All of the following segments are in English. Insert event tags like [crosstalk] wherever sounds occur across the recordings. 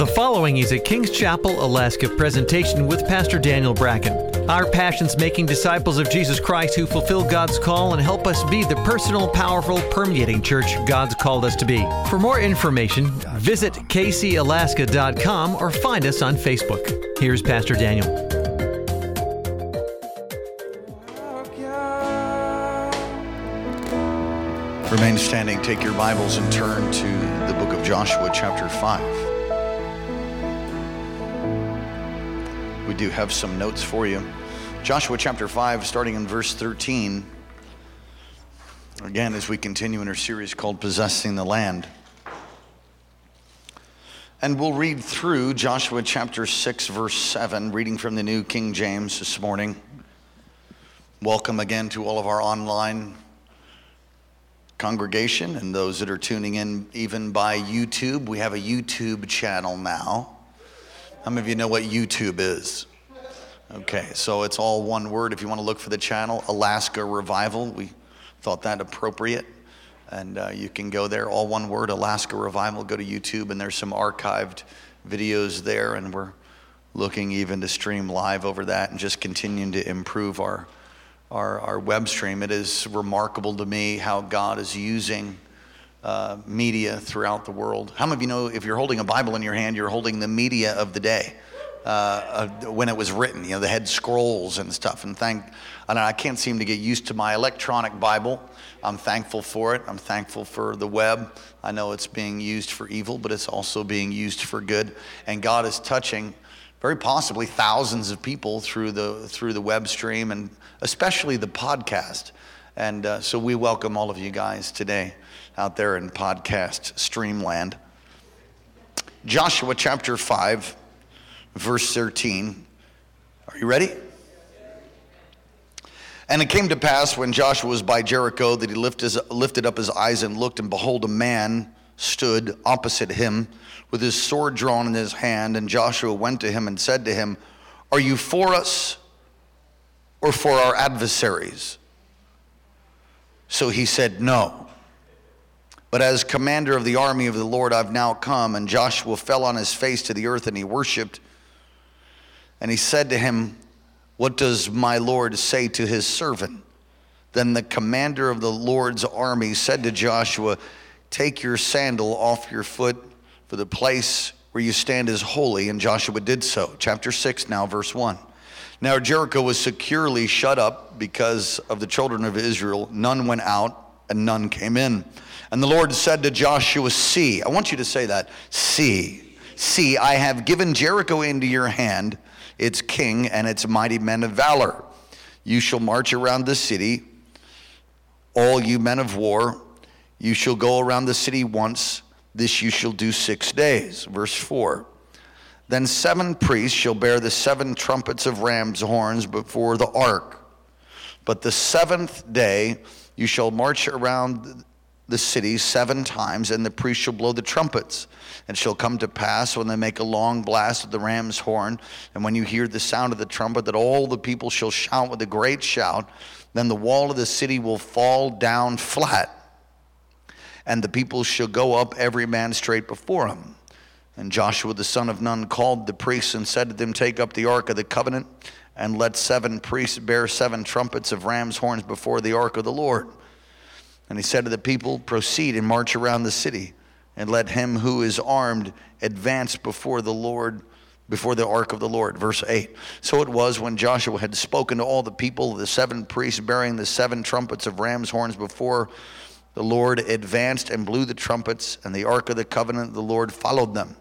The following is a Kings Chapel, Alaska presentation with Pastor Daniel Bracken. Our passion's making disciples of Jesus Christ who fulfill God's call and help us be the personal, powerful, permeating church God's called us to be. For more information, visit kcalaska.com or find us on Facebook. Here's Pastor Daniel. Remain standing. Take your Bibles and turn to the book of Joshua, chapter 5. We do have some notes for you. Joshua chapter 5, starting in verse 13. Again, as we continue in our series called Possessing the Land. And we'll read through Joshua chapter 6, verse 7, reading from the New King James this morning. Welcome again to all of our online congregation and those that are tuning in even by YouTube. We have a YouTube channel now. How many of you know what YouTube is? Okay, so it's all one word. If you want to look for the channel, Alaska Revival, we thought that appropriate. And uh, you can go there, all one word, Alaska Revival. Go to YouTube, and there's some archived videos there. And we're looking even to stream live over that and just continuing to improve our, our, our web stream. It is remarkable to me how God is using uh, media throughout the world. How many of you know if you're holding a Bible in your hand, you're holding the media of the day? Uh, when it was written, you know, the head scrolls and stuff. And thank, and I can't seem to get used to my electronic Bible. I'm thankful for it. I'm thankful for the web. I know it's being used for evil, but it's also being used for good. And God is touching very possibly thousands of people through the through the web stream and especially the podcast. And uh, so we welcome all of you guys today out there in podcast streamland. Joshua chapter 5, verse 13. Are you ready? And it came to pass when Joshua was by Jericho that he lifted up his eyes and looked, and behold, a man stood opposite him with his sword drawn in his hand. And Joshua went to him and said to him, Are you for us or for our adversaries? So he said, No. But as commander of the army of the Lord, I've now come. And Joshua fell on his face to the earth and he worshiped. And he said to him, What does my Lord say to his servant? Then the commander of the Lord's army said to Joshua, Take your sandal off your foot, for the place where you stand is holy. And Joshua did so. Chapter 6, now, verse 1. Now Jericho was securely shut up because of the children of Israel. None went out and none came in. And the Lord said to Joshua, See, I want you to say that. See, see, I have given Jericho into your hand, its king and its mighty men of valor. You shall march around the city, all you men of war. You shall go around the city once. This you shall do six days. Verse 4. Then seven priests shall bear the seven trumpets of ram's horns before the ark. But the seventh day you shall march around the city seven times, and the priest shall blow the trumpets. And it shall come to pass when they make a long blast of the ram's horn, and when you hear the sound of the trumpet, that all the people shall shout with a great shout. Then the wall of the city will fall down flat, and the people shall go up every man straight before him. And Joshua the son of Nun called the priests and said to them, Take up the ark of the covenant, and let seven priests bear seven trumpets of ram's horns before the ark of the Lord. And he said to the people, Proceed and march around the city, and let him who is armed advance before the Lord, before the ark of the Lord. Verse 8. So it was when Joshua had spoken to all the people, the seven priests bearing the seven trumpets of ram's horns before the Lord advanced and blew the trumpets, and the ark of the covenant of the Lord followed them.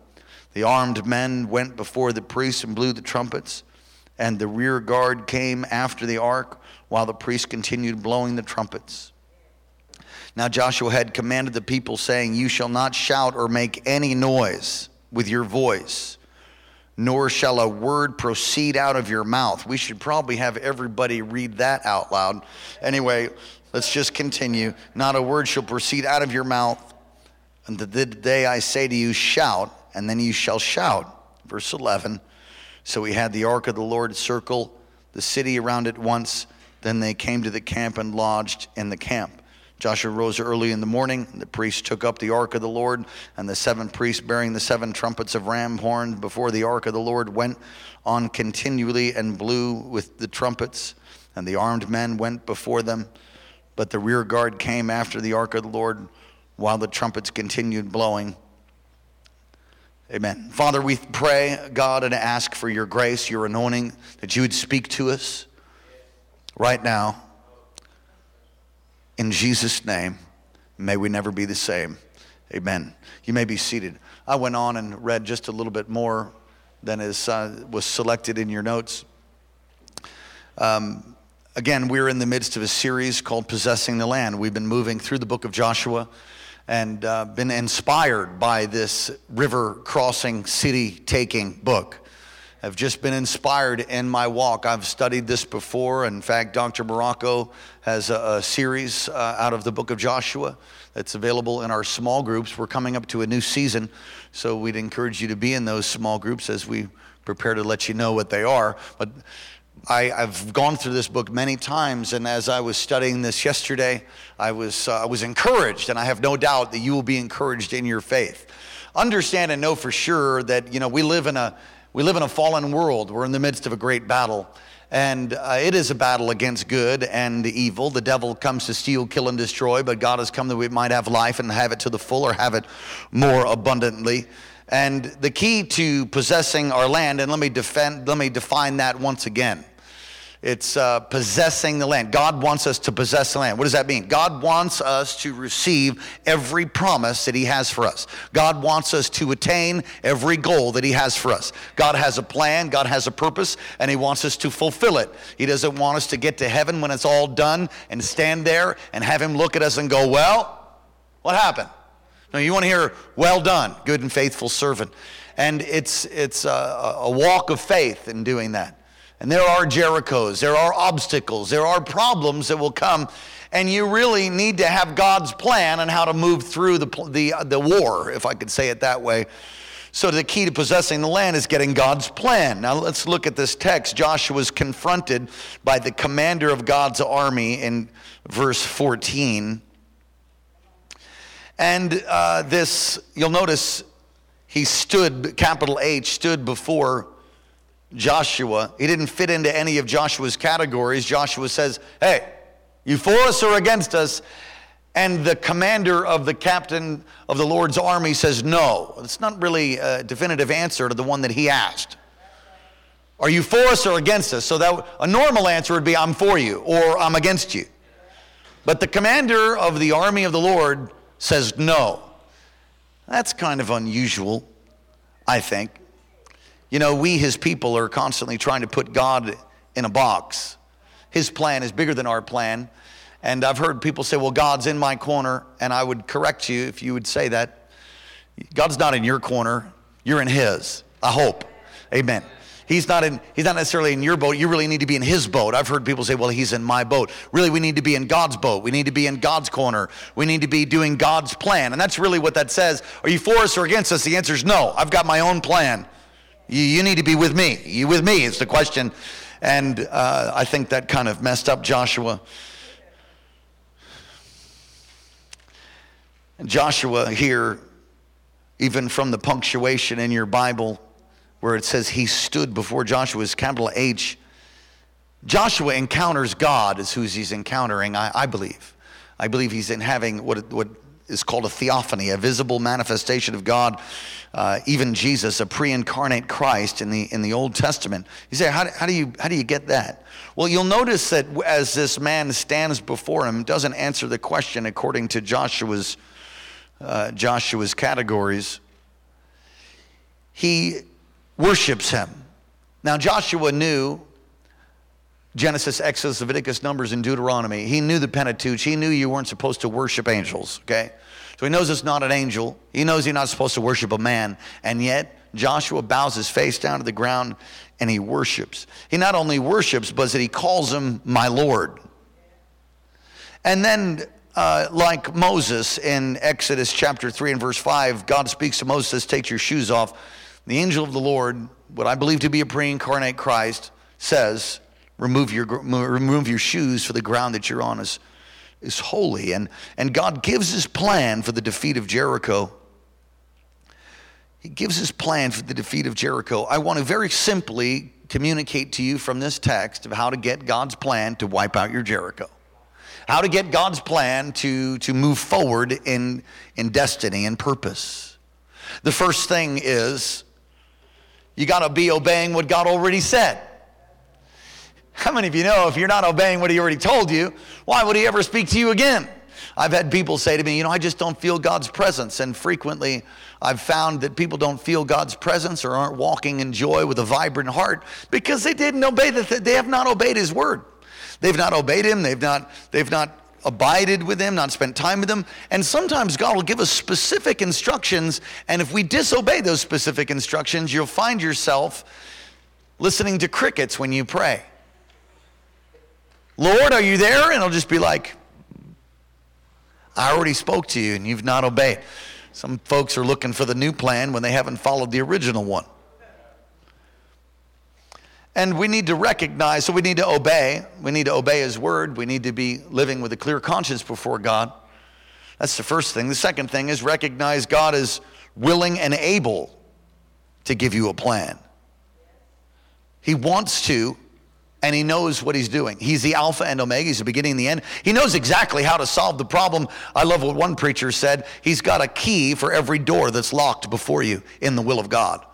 The armed men went before the priests and blew the trumpets, and the rear guard came after the ark, while the priests continued blowing the trumpets. Now Joshua had commanded the people, saying, You shall not shout or make any noise with your voice, nor shall a word proceed out of your mouth. We should probably have everybody read that out loud. Anyway, let's just continue. Not a word shall proceed out of your mouth. And the day I say to you, shout, and then you shall shout. Verse 11. So we had the ark of the Lord circle the city around it once. Then they came to the camp and lodged in the camp. Joshua rose early in the morning. The priests took up the ark of the Lord, and the seven priests bearing the seven trumpets of ram horn before the ark of the Lord went on continually and blew with the trumpets, and the armed men went before them. But the rear guard came after the ark of the Lord while the trumpets continued blowing. Amen. Father, we pray, God, and ask for your grace, your anointing, that you would speak to us right now. In Jesus' name, may we never be the same. Amen. You may be seated. I went on and read just a little bit more than is, uh, was selected in your notes. Um, again, we're in the midst of a series called Possessing the Land. We've been moving through the book of Joshua and uh, been inspired by this river crossing, city taking book. I've just been inspired in my walk. I've studied this before. In fact, Dr. Morocco has a, a series uh, out of the book of Joshua that's available in our small groups. We're coming up to a new season, so we'd encourage you to be in those small groups as we prepare to let you know what they are. But I, have gone through this book many times, and as I was studying this yesterday, I was, uh, I was encouraged, and I have no doubt that you will be encouraged in your faith. Understand and know for sure that you know we live in a we live in a fallen world. We're in the midst of a great battle. And uh, it is a battle against good and evil. The devil comes to steal, kill, and destroy, but God has come that we might have life and have it to the full or have it more abundantly. And the key to possessing our land, and let me, defend, let me define that once again. It's uh, possessing the land. God wants us to possess the land. What does that mean? God wants us to receive every promise that He has for us. God wants us to attain every goal that He has for us. God has a plan, God has a purpose, and He wants us to fulfill it. He doesn't want us to get to heaven when it's all done and stand there and have Him look at us and go, Well, what happened? No, you want to hear, Well done, good and faithful servant. And it's, it's a, a walk of faith in doing that. And there are Jerichos, there are obstacles, there are problems that will come. And you really need to have God's plan on how to move through the, the, the war, if I could say it that way. So the key to possessing the land is getting God's plan. Now let's look at this text. Joshua was confronted by the commander of God's army in verse 14. And uh, this, you'll notice he stood, capital H, stood before Joshua. He didn't fit into any of Joshua's categories. Joshua says, Hey, you for us or against us? And the commander of the captain of the Lord's army says, No. It's not really a definitive answer to the one that he asked. Are you for us or against us? So that a normal answer would be, I'm for you or I'm against you. But the commander of the army of the Lord says, No. That's kind of unusual, I think. You know, we, his people, are constantly trying to put God in a box. His plan is bigger than our plan. And I've heard people say, well, God's in my corner. And I would correct you if you would say that. God's not in your corner, you're in His. I hope. Amen. He's not in he's not necessarily in your boat. You really need to be in his boat. I've heard people say, "Well, he's in my boat." Really, we need to be in God's boat. We need to be in God's corner. We need to be doing God's plan. And that's really what that says. Are you for us or against us? The answer is no. I've got my own plan. You, you need to be with me. You with me is the question. And uh, I think that kind of messed up Joshua. Joshua here, even from the punctuation in your Bible, where it says he stood before Joshua, is capital H. Joshua encounters God, is who he's encountering, I, I believe. I believe he's in having what, what is called a theophany, a visible manifestation of God. Uh, even Jesus, a pre-incarnate Christ in the in the Old Testament. You say, how, how do you how do you get that? Well, you'll notice that as this man stands before him, doesn't answer the question according to Joshua's uh, Joshua's categories. He worships him. Now Joshua knew Genesis, Exodus, Leviticus, Numbers, and Deuteronomy. He knew the Pentateuch. He knew you weren't supposed to worship angels, okay? So he knows it's not an angel. He knows you're not supposed to worship a man. And yet, Joshua bows his face down to the ground and he worships. He not only worships, but that he calls him my Lord. And then, uh, like Moses in Exodus chapter 3 and verse 5, God speaks to Moses, says, Take your shoes off. The angel of the Lord, what I believe to be a pre incarnate Christ, says, remove your, remove your shoes for the ground that you're on is is holy. And, and God gives his plan for the defeat of Jericho. He gives his plan for the defeat of Jericho. I want to very simply communicate to you from this text of how to get God's plan to wipe out your Jericho. How to get God's plan to, to move forward in, in destiny and purpose. The first thing is you got to be obeying what God already said. How many of you know if you're not obeying what He already told you, why would He ever speak to you again? I've had people say to me, you know, I just don't feel God's presence. And frequently I've found that people don't feel God's presence or aren't walking in joy with a vibrant heart because they didn't obey the, th- they have not obeyed His word. They've not obeyed Him. They've not, they've not abided with Him, not spent time with Him. And sometimes God will give us specific instructions. And if we disobey those specific instructions, you'll find yourself listening to crickets when you pray. Lord, are you there? And I'll just be like, I already spoke to you and you've not obeyed. Some folks are looking for the new plan when they haven't followed the original one. And we need to recognize, so we need to obey. We need to obey His word. We need to be living with a clear conscience before God. That's the first thing. The second thing is recognize God is willing and able to give you a plan. He wants to, and he knows what he's doing. He's the Alpha and Omega, he's the beginning and the end. He knows exactly how to solve the problem. I love what one preacher said He's got a key for every door that's locked before you in the will of God.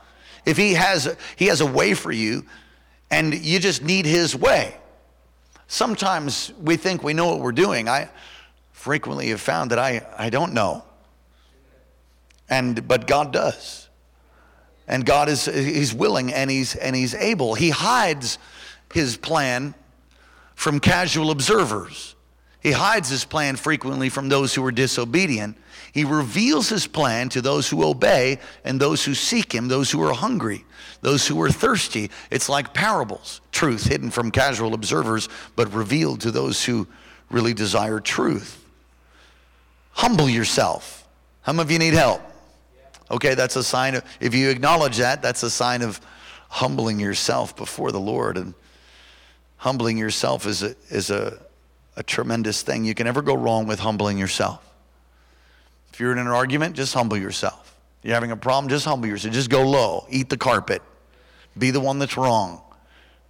If he has, he has a way for you, and you just need his way. Sometimes we think we know what we're doing. I frequently have found that I, I don't know. And, but God does. And God is he's willing and he's, and he's able. He hides his plan from casual observers. He hides his plan frequently from those who are disobedient. He reveals his plan to those who obey and those who seek him, those who are hungry, those who are thirsty. It's like parables, truth hidden from casual observers, but revealed to those who really desire truth. Humble yourself. How many of you need help? Okay, that's a sign of, if you acknowledge that, that's a sign of humbling yourself before the Lord. And humbling yourself is a, is a, a tremendous thing. You can never go wrong with humbling yourself. If you're in an argument, just humble yourself. You're having a problem, just humble yourself. Just go low, eat the carpet, be the one that's wrong.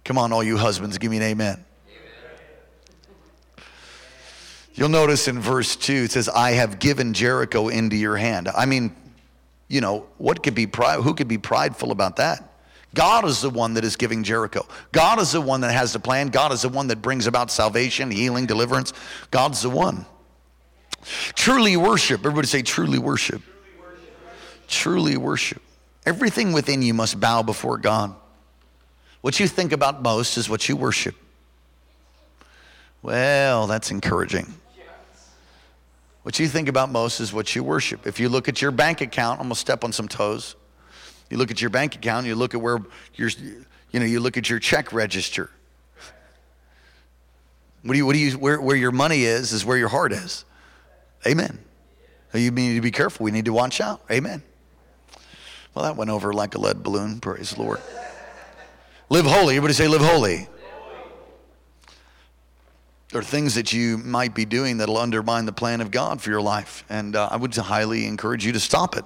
Come on, all you husbands, give me an amen. You'll notice in verse 2, it says, I have given Jericho into your hand. I mean, you know, what could be who could be prideful about that? God is the one that is giving Jericho. God is the one that has the plan. God is the one that brings about salvation, healing, deliverance. God's the one. Truly worship. Everybody say, truly worship. Truly worship. Everything within you must bow before God. What you think about most is what you worship. Well, that's encouraging. What you think about most is what you worship. If you look at your bank account, I'm going to step on some toes. You look at your bank account, you look at where your, you know, you look at your check register. What do you, what do you, where, where your money is, is where your heart is. Amen. You need to be careful. We need to watch out. Amen. Well, that went over like a lead balloon. Praise the Lord. Live holy. Everybody say, live holy. There are things that you might be doing that'll undermine the plan of God for your life. And uh, I would highly encourage you to stop it.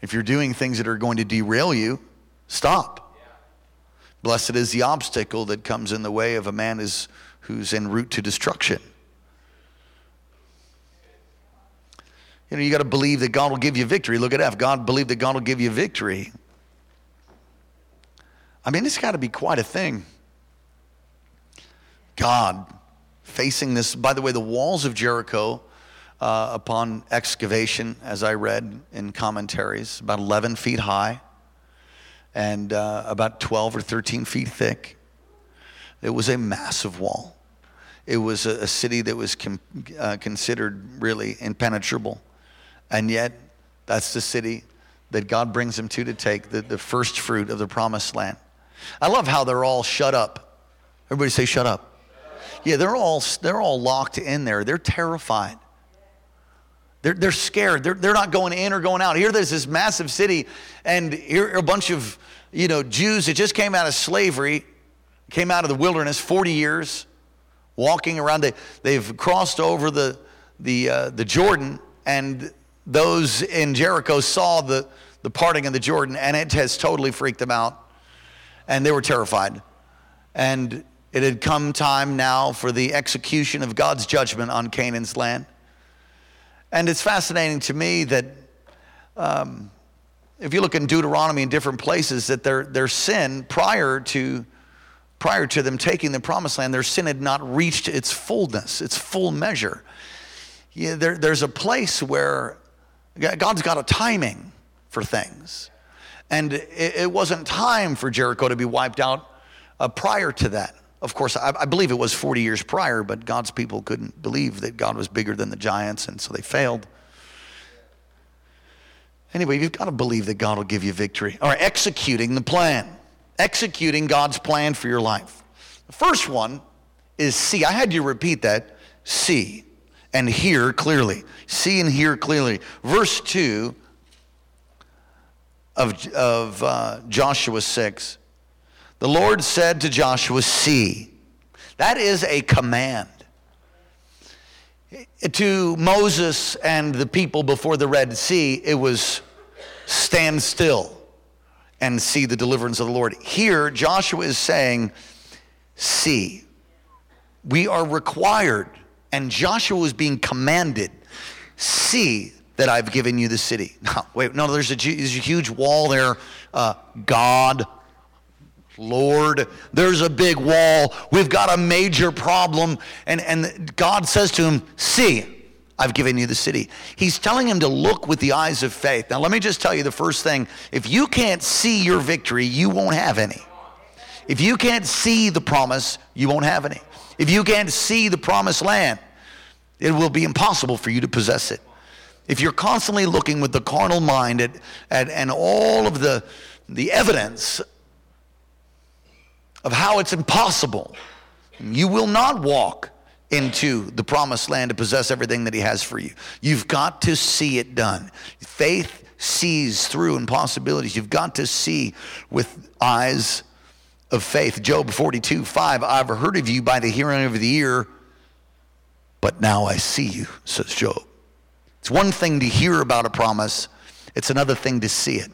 If you're doing things that are going to derail you, stop. Blessed is the obstacle that comes in the way of a man is, who's en route to destruction. You know, you got to believe that God will give you victory. Look at F. God believe that God will give you victory. I mean, it's got to be quite a thing. God facing this. By the way, the walls of Jericho uh, upon excavation, as I read in commentaries, about 11 feet high and uh, about 12 or 13 feet thick. It was a massive wall. It was a, a city that was com- uh, considered really impenetrable. And yet, that's the city that God brings them to to take the, the first fruit of the promised land. I love how they're all shut up. Everybody say, shut up. Yeah, they're all, they're all locked in there. They're terrified. They're, they're scared. They're, they're not going in or going out. Here, there's this massive city, and here are a bunch of you know, Jews that just came out of slavery, came out of the wilderness 40 years, walking around. They, they've crossed over the, the, uh, the Jordan, and those in Jericho saw the, the parting of the Jordan, and it has totally freaked them out. And they were terrified. And it had come time now for the execution of God's judgment on Canaan's land. And it's fascinating to me that um, if you look in Deuteronomy in different places, that their, their sin prior to, prior to them taking the promised land, their sin had not reached its fullness, its full measure. Yeah, there, there's a place where God's got a timing for things. And it, it wasn't time for Jericho to be wiped out uh, prior to that. Of course, I, I, believe it was 40 years prior, but God's people couldn't believe that God was bigger than the giants, and so they failed. Anyway, you've got to believe that God will give you victory. Right, executing the plan. Executing God's plan for your life. The first one is see. I had you repeat that. See and hear clearly. See and hear clearly. Verse 2 of, of uh, Joshua 6 the Lord said to Joshua, See. That is a command. To Moses and the people before the Red Sea, it was stand still and see the deliverance of the Lord. Here, Joshua is saying, See. We are required, and Joshua is being commanded, see that I've given you the city. [laughs] No, wait, no, there's a, there's a huge wall there. Uh, God Lord, there's a big wall. We've got a major problem. And, and God says to him, See, I've given you the city. He's telling him to look with the eyes of faith. Now, let me just tell you the first thing if you can't see your victory, you won't have any. If you can't see the promise, you won't have any. If you can't see the promised land, it will be impossible for you to possess it. If you're constantly looking with the carnal mind at, at and all of the, the evidence of how it's impossible. You will not walk into the promised land to possess everything that He has for you. You've got to see it done. Faith sees through impossibilities. You've got to see with eyes of faith. Job 42 5, I've heard of you by the hearing of the ear, but now I see you, says Job. It's one thing to hear about a promise, it's another thing to see it.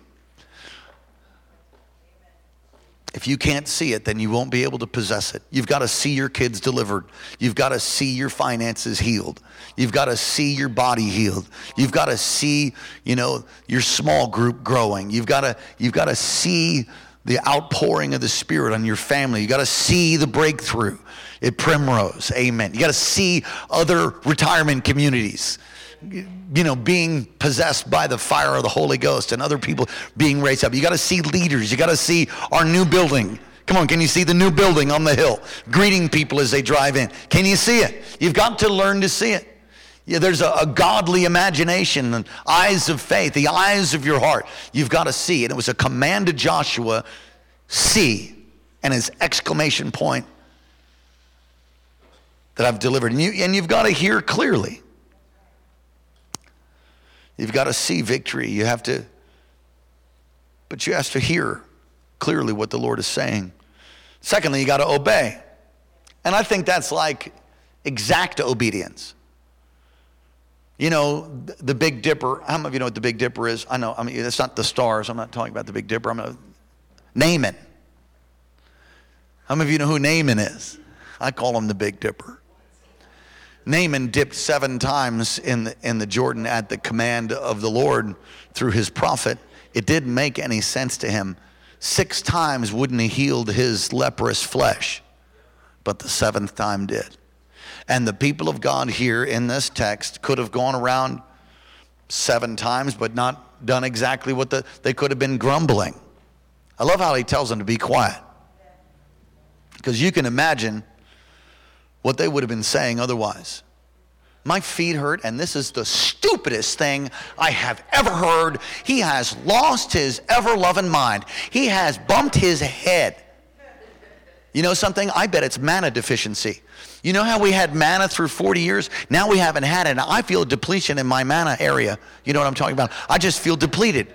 If you can't see it, then you won't be able to possess it. You've got to see your kids delivered. You've got to see your finances healed. You've got to see your body healed. You've got to see, you know, your small group growing. You've got to you've got to see the outpouring of the Spirit on your family. You got to see the breakthrough at Primrose. Amen. You got to see other retirement communities you know, being possessed by the fire of the Holy Ghost and other people being raised up. You got to see leaders. You got to see our new building. Come on, can you see the new building on the hill? Greeting people as they drive in. Can you see it? You've got to learn to see it. Yeah, there's a, a godly imagination and eyes of faith, the eyes of your heart. You've got to see. And it was a command to Joshua see, and his exclamation point that I've delivered. And, you, and you've got to hear clearly. You've got to see victory. You have to, but you have to hear clearly what the Lord is saying. Secondly, you got to obey. And I think that's like exact obedience. You know, the Big Dipper, how many of you know what the Big Dipper is? I know, I mean, it's not the stars. I'm not talking about the Big Dipper. I'm going to it. How many of you know who Naaman is? I call him the Big Dipper. Naaman dipped seven times in the, in the Jordan at the command of the Lord through his prophet. It didn't make any sense to him. Six times wouldn't he healed his leprous flesh, but the seventh time did. And the people of God here in this text could have gone around seven times, but not done exactly what the, they could have been grumbling. I love how he tells them to be quiet. Because you can imagine what they would have been saying otherwise. My feet hurt, and this is the stupidest thing I have ever heard. He has lost his ever loving mind. He has bumped his head. You know something? I bet it's manna deficiency. You know how we had manna through 40 years? Now we haven't had it. I feel depletion in my manna area. You know what I'm talking about? I just feel depleted.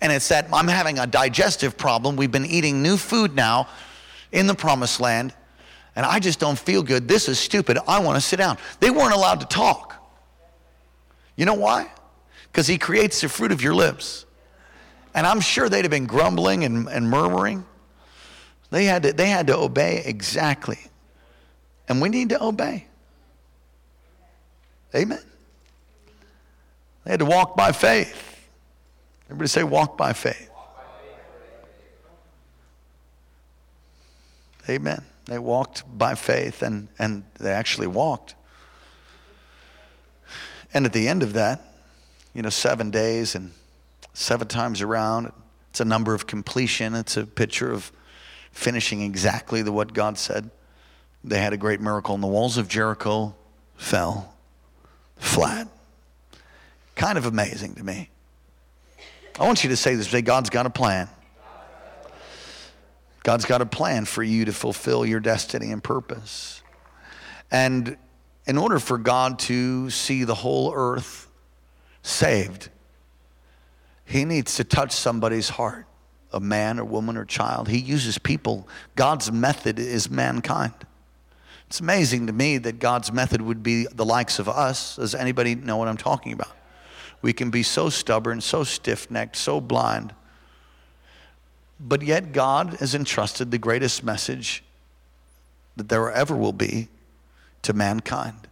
And it's that I'm having a digestive problem. We've been eating new food now in the promised land and I just don't feel good. This is stupid. I want to sit down. They weren't allowed to talk. You know why? Because he creates the fruit of your lips. And I'm sure they'd have been grumbling and, and murmuring. They had, to, they had to obey exactly. And we need to obey. Amen. They had to walk by faith. Everybody say, walk by faith. Amen. They walked by faith and, and they actually walked. And at the end of that, you know, seven days and seven times around, it's a number of completion. It's a picture of finishing exactly the, what God said. They had a great miracle, and the walls of Jericho fell flat. Kind of amazing to me. I want you to say this say, God's got a plan. God's got a plan for you to fulfill your destiny and purpose. And in order for God to see the whole earth saved, He needs to touch somebody's heart a man or woman or child. He uses people. God's method is mankind. It's amazing to me that God's method would be the likes of us. Does anybody know what I'm talking about? We can be so stubborn, so stiff necked, so blind but yet, God has entrusted the greatest message that there ever will be to mankind.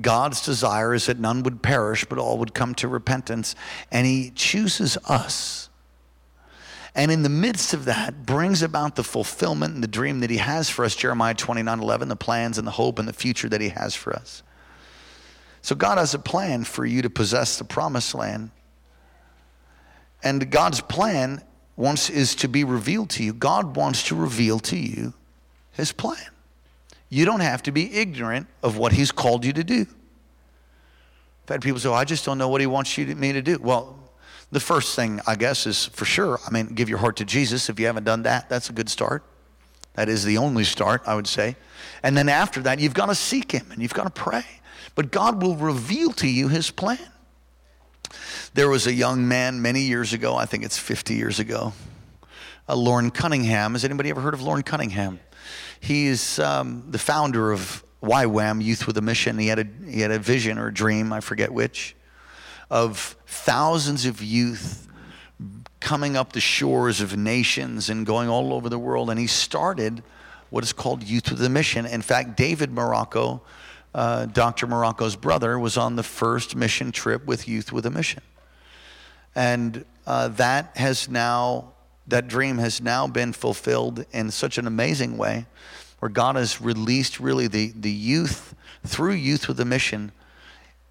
God's desire is that none would perish, but all would come to repentance. And He chooses us. And in the midst of that, brings about the fulfillment and the dream that He has for us, Jeremiah 29 11, the plans and the hope and the future that He has for us. So, God has a plan for you to possess the promised land. And God's plan wants is to be revealed to you. God wants to reveal to you his plan. You don't have to be ignorant of what he's called you to do. I've had people say, oh, I just don't know what he wants you to, me to do. Well, the first thing, I guess, is for sure, I mean, give your heart to Jesus. If you haven't done that, that's a good start. That is the only start, I would say. And then after that, you've got to seek him and you've got to pray. But God will reveal to you his plan. There was a young man many years ago, I think it's 50 years ago, uh, Loren Cunningham. Has anybody ever heard of Loren Cunningham? He's um, the founder of YWAM, Youth with a Mission. He had a, he had a vision or a dream, I forget which, of thousands of youth coming up the shores of nations and going all over the world. And he started what is called Youth with a Mission. In fact, David Morocco, uh, Dr. Morocco's brother, was on the first mission trip with Youth with a Mission. And uh, that has now, that dream has now been fulfilled in such an amazing way where God has released really the, the youth, through Youth with a Mission,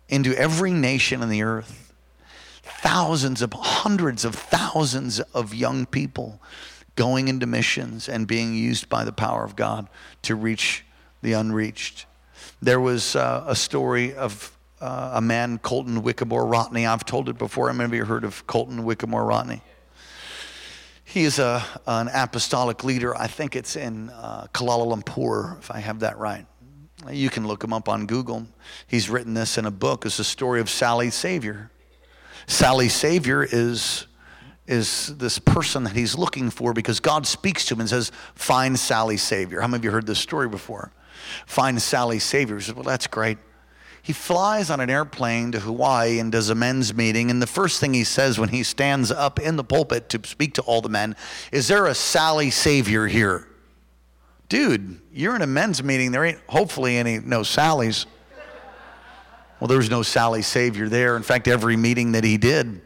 into every nation on the earth. Thousands of, hundreds of thousands of young people going into missions and being used by the power of God to reach the unreached. There was uh, a story of uh, a man, Colton Whittemore Rotney. I've told it before. Many of you heard of Colton Whittemore Rotney? He is a, an apostolic leader. I think it's in uh, Kuala Lumpur, if I have that right. You can look him up on Google. He's written this in a book. It's a story of Sally Savior. Sally Savior is, is this person that he's looking for because God speaks to him and says, Find Sally Savior. How many of you heard this story before? Find Sally Savior. He says, Well, that's great. He flies on an airplane to Hawaii and does a men's meeting. And the first thing he says when he stands up in the pulpit to speak to all the men is there a Sally Savior here? Dude, you're in a men's meeting. There ain't hopefully any no Sallys. Well, there was no Sally Savior there. In fact, every meeting that he did,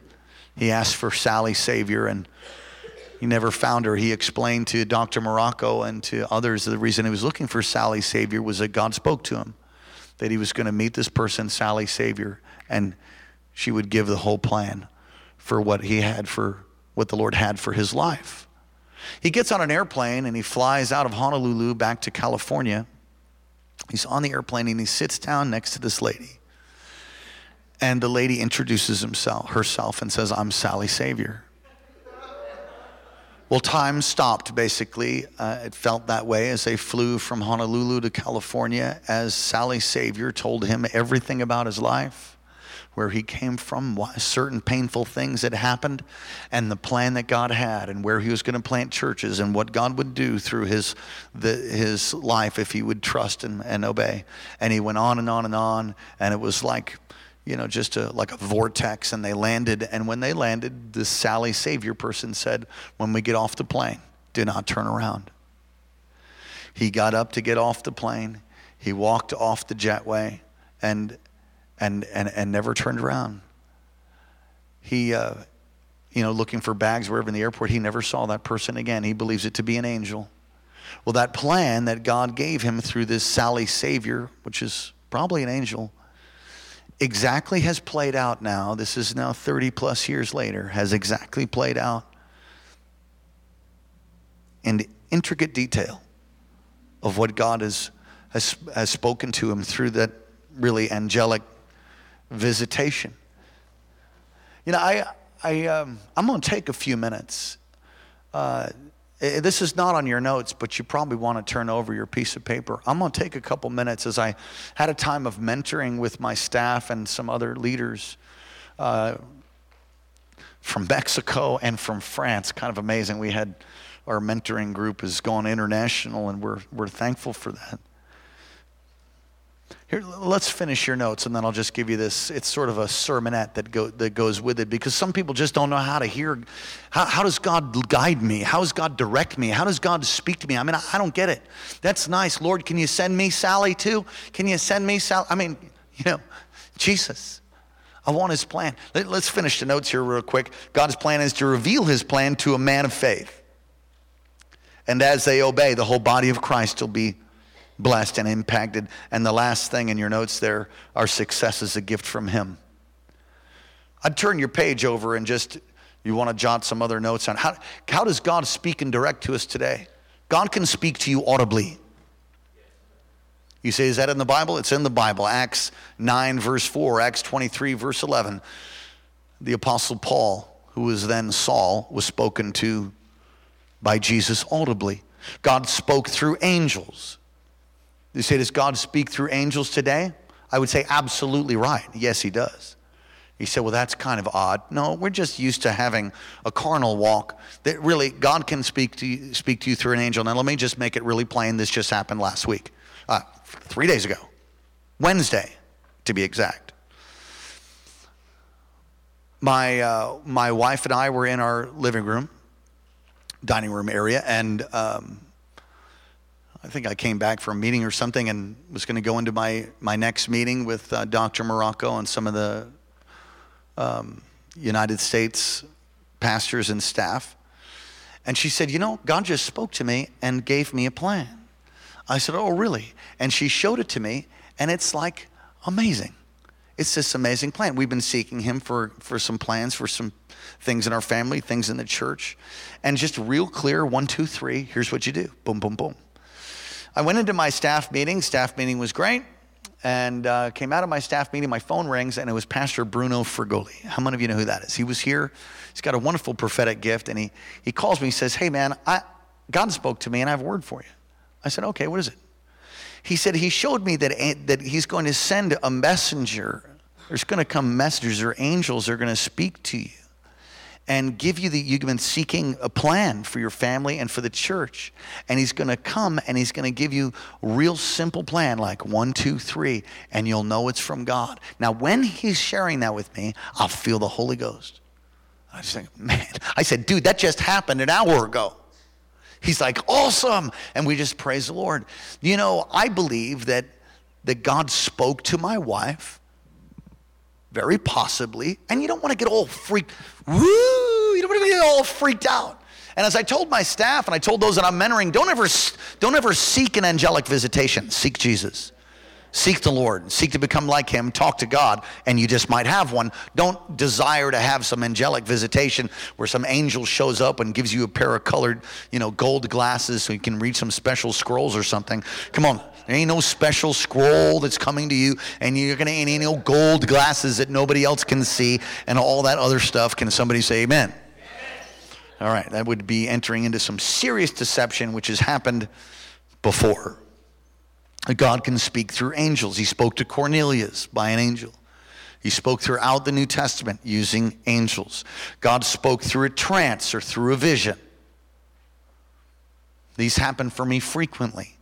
he asked for Sally Savior and he never found her. He explained to Dr. Morocco and to others the reason he was looking for Sally Savior was that God spoke to him that he was going to meet this person, Sally Savior, and she would give the whole plan for what he had for what the Lord had for his life. He gets on an airplane and he flies out of Honolulu back to California. He's on the airplane and he sits down next to this lady. And the lady introduces himself, herself and says, I'm Sally Savior. Well, time stopped basically. Uh, it felt that way as they flew from Honolulu to California as Sally Savior told him everything about his life where he came from, certain painful things that happened, and the plan that God had, and where he was going to plant churches, and what God would do through his, the, his life if he would trust and, and obey. And he went on and on and on, and it was like, you know, just a, like a vortex, and they landed. And when they landed, the Sally Savior person said, When we get off the plane, do not turn around. He got up to get off the plane. He walked off the jetway and, and, and, and never turned around. He, uh, you know, looking for bags wherever in the airport, he never saw that person again. He believes it to be an angel. Well, that plan that God gave him through this Sally Savior, which is probably an angel, exactly has played out now. This is now 30 plus years later, has exactly played out in intricate detail of what God has, has, has spoken to him through that really angelic visitation. You know, I, I, um, I'm going to take a few minutes. Uh, this is not on your notes, but you probably want to turn over your piece of paper. I'm going to take a couple minutes as I had a time of mentoring with my staff and some other leaders uh, from Mexico and from France. Kind of amazing. We had our mentoring group has gone international, and we're, we're thankful for that. Here, let's finish your notes, and then I'll just give you this. It's sort of a sermonette that, go, that goes with it because some people just don't know how to hear. How, how does God guide me? How does God direct me? How does God speak to me? I mean, I, I don't get it. That's nice. Lord, can you send me Sally too? Can you send me Sally? I mean, you know, Jesus. I want his plan. Let, let's finish the notes here real quick. God's plan is to reveal his plan to a man of faith. And as they obey, the whole body of Christ will be blessed and impacted. And the last thing in your notes there, our success is a gift from Him. I'd turn your page over and just, you want to jot some other notes on how, how does God speak and direct to us today? God can speak to you audibly. You say, is that in the Bible? It's in the Bible. Acts 9, verse 4, Acts 23, verse 11. The Apostle Paul, who was then Saul, was spoken to by Jesus audibly. God spoke through angels. You say, does God speak through angels today? I would say absolutely right. Yes, he does. He said, well, that's kind of odd. No, we're just used to having a carnal walk that really God can speak to you, speak to you through an angel. Now, let me just make it really plain. This just happened last week, uh, three days ago, Wednesday, to be exact. My, uh, my wife and I were in our living room, dining room area, and um, I think I came back from a meeting or something and was going to go into my, my next meeting with uh, Dr. Morocco and some of the um, United States pastors and staff. And she said, You know, God just spoke to me and gave me a plan. I said, Oh, really? And she showed it to me, and it's like amazing. It's this amazing plan. We've been seeking Him for, for some plans, for some things in our family, things in the church. And just real clear one, two, three, here's what you do boom, boom, boom. I went into my staff meeting. Staff meeting was great. And uh, came out of my staff meeting, my phone rings, and it was Pastor Bruno Fragoli. How many of you know who that is? He was here. He's got a wonderful prophetic gift, and he, he calls me. He says, Hey, man, I, God spoke to me, and I have a word for you. I said, Okay, what is it? He said, He showed me that, that He's going to send a messenger. There's going to come messengers or angels that are going to speak to you and give you the, you've been seeking a plan for your family and for the church. And he's going to come and he's going to give you real simple plan like one, two, three, and you'll know it's from God. Now, when he's sharing that with me, I'll feel the Holy Ghost. I just think, man, I said, dude, that just happened an hour ago. He's like, awesome. And we just praise the Lord. You know, I believe that, that God spoke to my wife very possibly, and you don't want to get all freaked. Woo! You don't want to get all freaked out. And as I told my staff, and I told those that I'm mentoring, don't ever, don't ever seek an angelic visitation. Seek Jesus. Seek the Lord. Seek to become like Him. Talk to God, and you just might have one. Don't desire to have some angelic visitation where some angel shows up and gives you a pair of colored, you know, gold glasses so you can read some special scrolls or something. Come on. There ain't no special scroll that's coming to you, and you're gonna ain't no gold glasses that nobody else can see, and all that other stuff. Can somebody say amen? All right, that would be entering into some serious deception, which has happened before. God can speak through angels. He spoke to Cornelius by an angel. He spoke throughout the New Testament using angels. God spoke through a trance or through a vision. These happen for me frequently.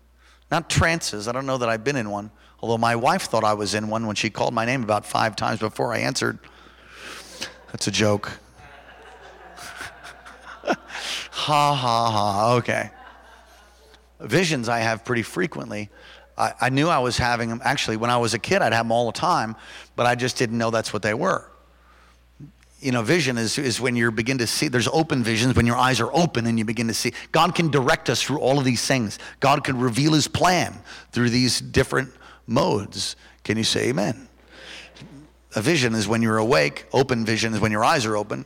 Not trances, I don't know that I've been in one, although my wife thought I was in one when she called my name about five times before I answered. That's a joke. [laughs] ha ha ha, okay. Visions I have pretty frequently. I, I knew I was having them. Actually, when I was a kid, I'd have them all the time, but I just didn't know that's what they were. You know, vision is, is when you begin to see, there's open visions when your eyes are open and you begin to see. God can direct us through all of these things. God can reveal his plan through these different modes. Can you say amen? A vision is when you're awake, open vision is when your eyes are open.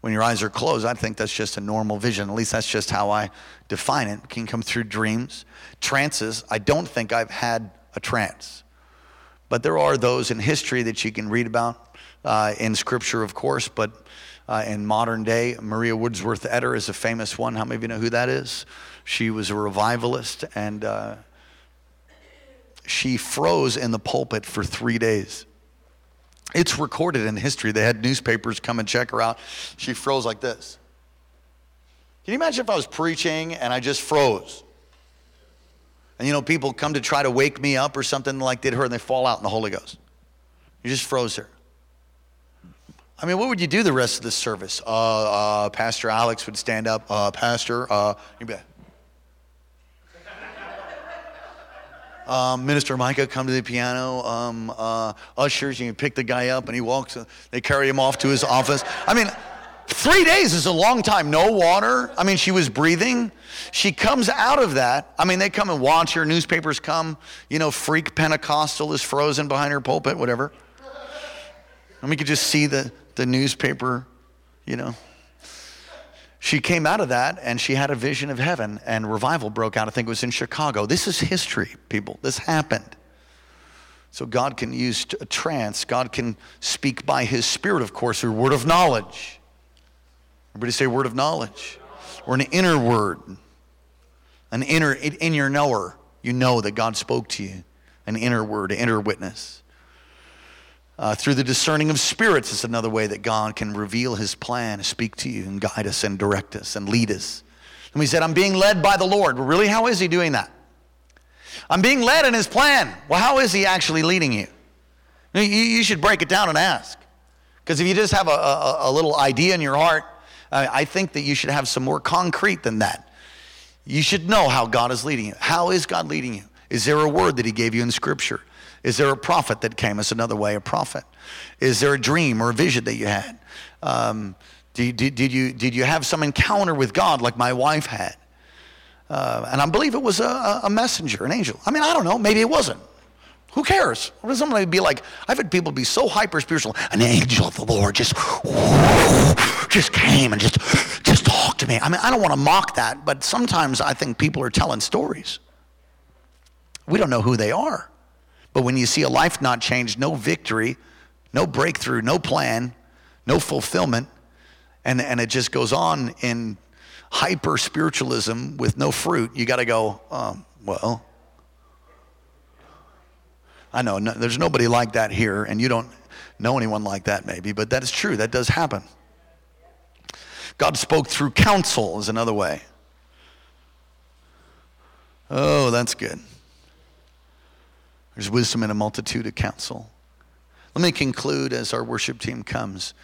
When your eyes are closed, I think that's just a normal vision. At least that's just how I define it. it can come through dreams. Trances, I don't think I've had a trance. But there are those in history that you can read about uh, in scripture, of course, but uh, in modern day, Maria Woodworth Etter is a famous one. How many of you know who that is? She was a revivalist and uh, she froze in the pulpit for three days. It's recorded in history. They had newspapers come and check her out. She froze like this. Can you imagine if I was preaching and I just froze? And you know, people come to try to wake me up or something like did her and they fall out in the Holy Ghost. You just froze her. I mean, what would you do the rest of the service? Uh, uh, Pastor Alex would stand up. Uh, Pastor, uh, you'd be [laughs] Um, Minister Micah come to the piano. Um, uh, ushers, you can pick the guy up and he walks. Uh, they carry him off to his office. I mean, three days is a long time. No water. I mean, she was breathing. She comes out of that. I mean, they come and watch her. Newspapers come. You know, freak Pentecostal is frozen behind her pulpit, whatever. And we could just see the, the newspaper, you know she came out of that and she had a vision of heaven and revival broke out. I think it was in Chicago. This is history, people. This happened. So God can use a trance. God can speak by his spirit, of course, or word of knowledge. Everybody say word of knowledge. Or an inner word. An inner, in your knower, you know that God spoke to you. An inner word, an inner witness. Uh, through the discerning of spirits is another way that God can reveal his plan, speak to you, and guide us and direct us and lead us. And we said, I'm being led by the Lord. Well, really, how is he doing that? I'm being led in his plan. Well, how is he actually leading you? You, you should break it down and ask. Because if you just have a, a, a, little idea in your heart, I think that you should have some more concrete than that. You should know how God is leading you. How is God leading you? Is there a word that he gave you in Scripture? Is there a prophet that came? It's another way, a prophet. Is there a dream or a vision that you had? Um, did, did, did, you, did you have some encounter with God like my wife had? Uh, and I believe it was a, a messenger, an angel. I mean, I don't know. Maybe it wasn't. Who cares? What does somebody be like? I've had people be so hyper spiritual. An angel of the Lord just, just came and just, just talked to me. I mean, I don't want to mock that, but sometimes I think people are telling stories. We don't know who they are. But when you see a life not changed, no victory, no breakthrough, no plan, no fulfillment, and, and it just goes on in hyper spiritualism with no fruit, you got to go, um, well, I know no, there's nobody like that here, and you don't know anyone like that maybe, but that is true. That does happen. God spoke through counsel, is another way. Oh, that's good. There's wisdom in a multitude of counsel. Let me conclude as our worship team comes.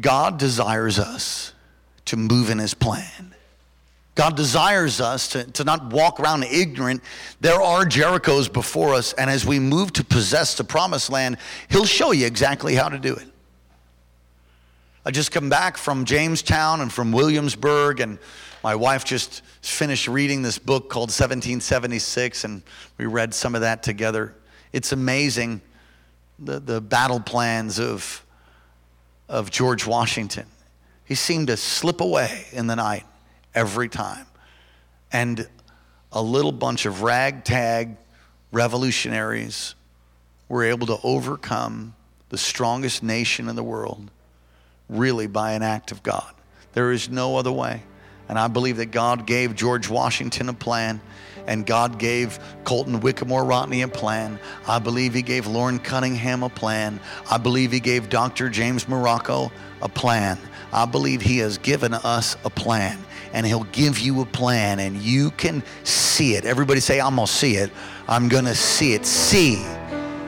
God desires us to move in his plan. God desires us to, to not walk around ignorant. There are Jerichos before us, and as we move to possess the promised land, he'll show you exactly how to do it. I just come back from Jamestown and from Williamsburg, and my wife just finished reading this book called 1776, and we read some of that together. It's amazing the, the battle plans of, of George Washington. He seemed to slip away in the night every time. And a little bunch of ragtag revolutionaries were able to overcome the strongest nation in the world really by an act of God. There is no other way. And I believe that God gave George Washington a plan and God gave Colton Whittemore Rodney a plan. I believe He gave Loren Cunningham a plan. I believe He gave Dr. James Marocco a plan. I believe He has given us a plan, and He'll give you a plan, and you can see it. Everybody say, I'm going to see it. I'm going to see it. See,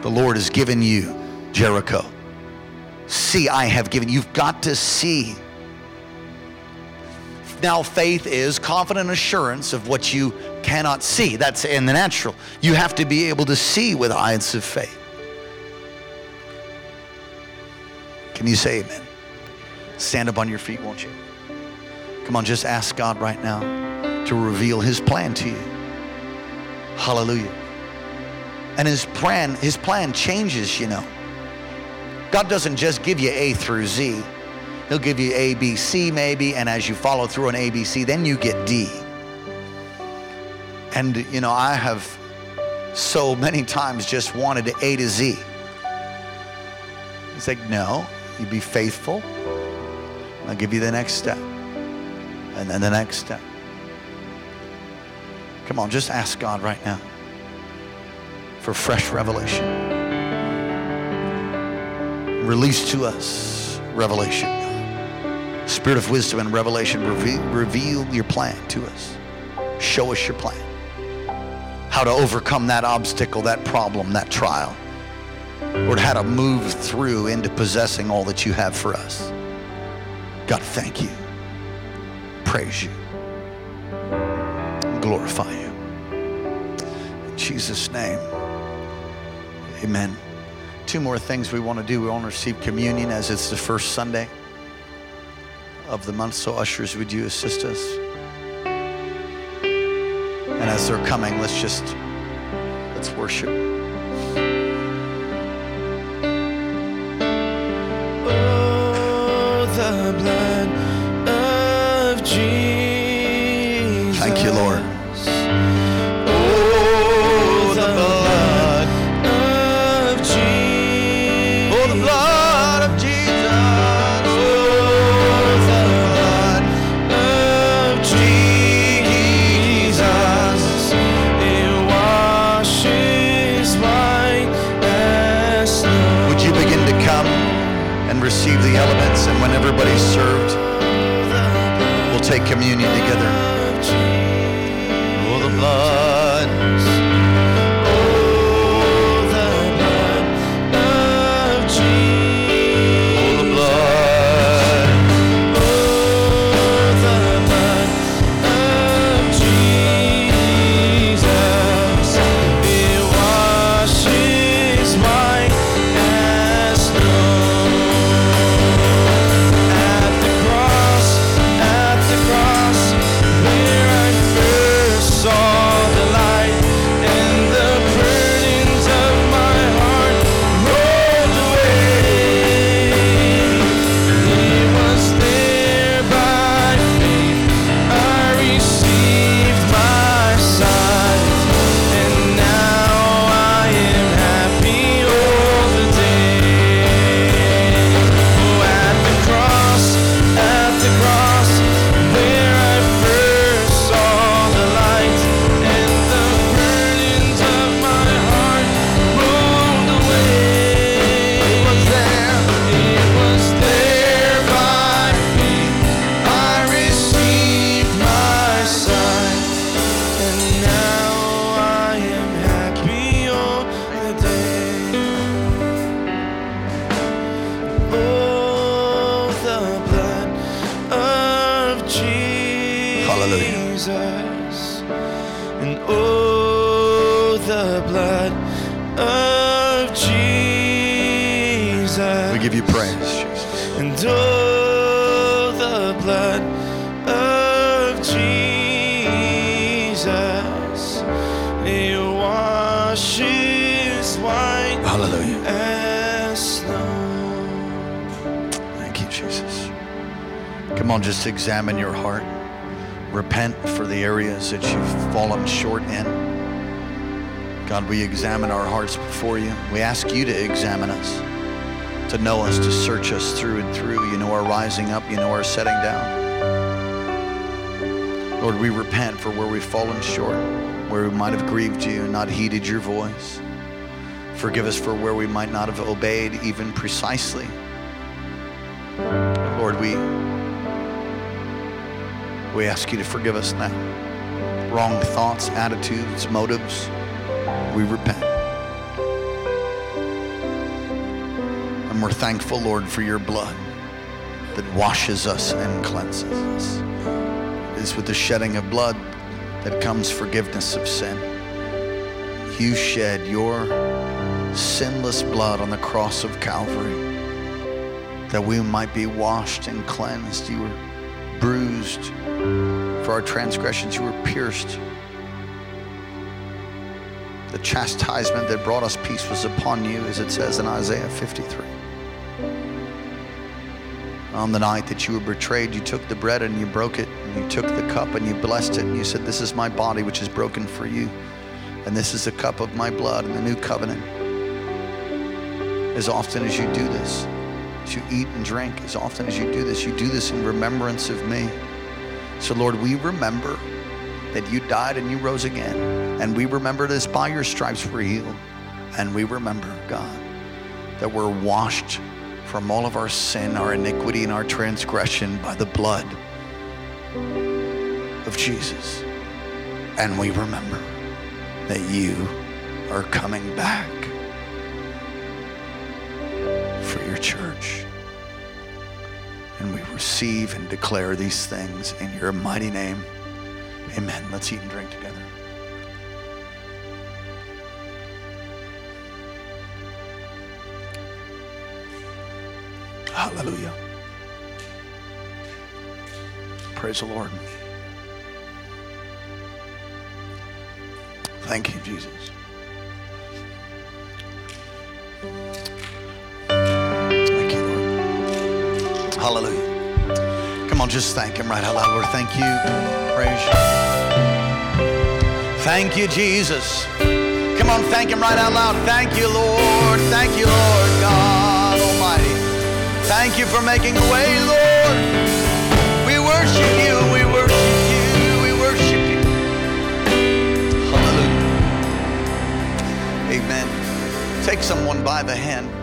the Lord has given you Jericho. See, I have given. You've got to see. Now, faith is confident assurance of what you cannot see. That's in the natural. You have to be able to see with eyes of faith. Can you say amen? Stand up on your feet, won't you? Come on, just ask God right now to reveal his plan to you. Hallelujah. And his plan, his plan changes, you know. God doesn't just give you A through Z. He'll give you A, B, C maybe, and as you follow through on A, B, C, then you get D. And, you know, I have so many times just wanted A to Z. He's like, no, you be faithful. I'll give you the next step. And then the next step. Come on, just ask God right now for fresh revelation. Release to us revelation. Spirit of wisdom and revelation, reveal, reveal your plan to us. Show us your plan how to overcome that obstacle, that problem, that trial. Lord, how to move through into possessing all that you have for us. God, thank you. Praise you. Glorify you. In Jesus' name, amen. Two more things we want to do. We want to receive communion as it's the first Sunday of the month. So, ushers, would you assist us? And as they're coming, let's just let's worship. Receive the elements? And when everybody's served, we'll take communion together. Just examine your heart. Repent for the areas that you've fallen short in. God, we examine our hearts before you. We ask you to examine us, to know us, to search us through and through. You know our rising up, you know our setting down. Lord, we repent for where we've fallen short, where we might have grieved you and not heeded your voice. Forgive us for where we might not have obeyed even precisely. Lord, we we ask you to forgive us now. Wrong thoughts, attitudes, motives, we repent. And we're thankful, Lord, for your blood that washes us and cleanses us. It is with the shedding of blood that comes forgiveness of sin. You shed your sinless blood on the cross of Calvary that we might be washed and cleansed. You were bruised for our transgressions, you were pierced. The chastisement that brought us peace was upon you, as it says in Isaiah 53. On the night that you were betrayed, you took the bread and you broke it, and you took the cup and you blessed it, and you said, This is my body which is broken for you, and this is the cup of my blood in the new covenant. As often as you do this, as you eat and drink, as often as you do this, you do this in remembrance of me. So, Lord, we remember that you died and you rose again. And we remember this by your stripes we're healed. And we remember, God, that we're washed from all of our sin, our iniquity, and our transgression by the blood of Jesus. And we remember that you are coming back for your church. And we receive and declare these things in your mighty name. Amen. Let's eat and drink together. Hallelujah. Praise the Lord. Thank you, Jesus. Come on, just thank Him right out loud, Lord. Thank you. Praise you. Thank you, Jesus. Come on, thank Him right out loud. Thank you, Lord. Thank you, Lord God Almighty. Thank you for making a way, Lord. We worship you. We worship you. We worship you. Hallelujah. Amen. Take someone by the hand.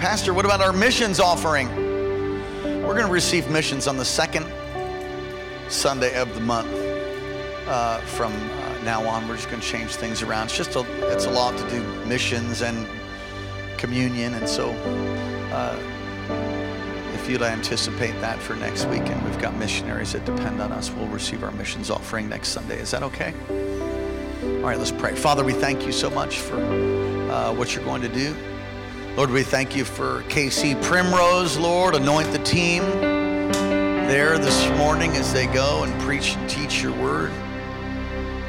Pastor, what about our missions offering? We're going to receive missions on the second Sunday of the month. Uh, from uh, now on, we're just going to change things around. It's just a, it's a lot to do missions and communion, and so uh, if you'd anticipate that for next weekend, we've got missionaries that depend on us. We'll receive our missions offering next Sunday. Is that okay? All right, let's pray. Father, we thank you so much for uh, what you're going to do. Lord, we thank you for KC Primrose, Lord. Anoint the team there this morning as they go and preach and teach your word.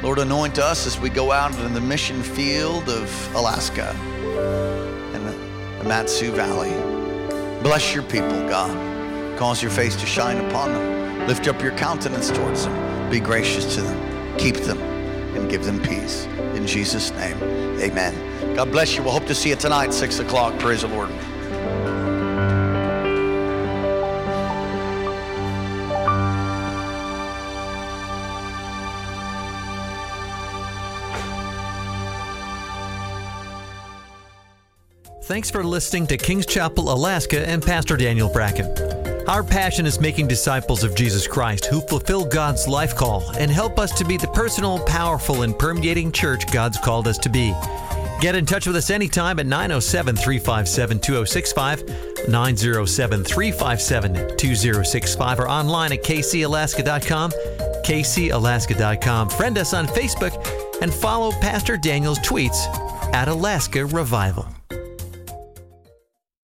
Lord, anoint us as we go out into the mission field of Alaska and the Mat-Su Valley. Bless your people, God. Cause your face to shine upon them. Lift up your countenance towards them. Be gracious to them. Keep them and give them peace. In Jesus' name, amen. God bless you. We'll hope to see you tonight, 6 o'clock. Praise the Lord. Thanks for listening to Kings Chapel, Alaska, and Pastor Daniel Bracken. Our passion is making disciples of Jesus Christ who fulfill God's life call and help us to be the personal, powerful, and permeating church God's called us to be. Get in touch with us anytime at 907 357 2065, 907 357 2065, or online at kcalaska.com, kcalaska.com. Friend us on Facebook and follow Pastor Daniel's tweets at Alaska Revival.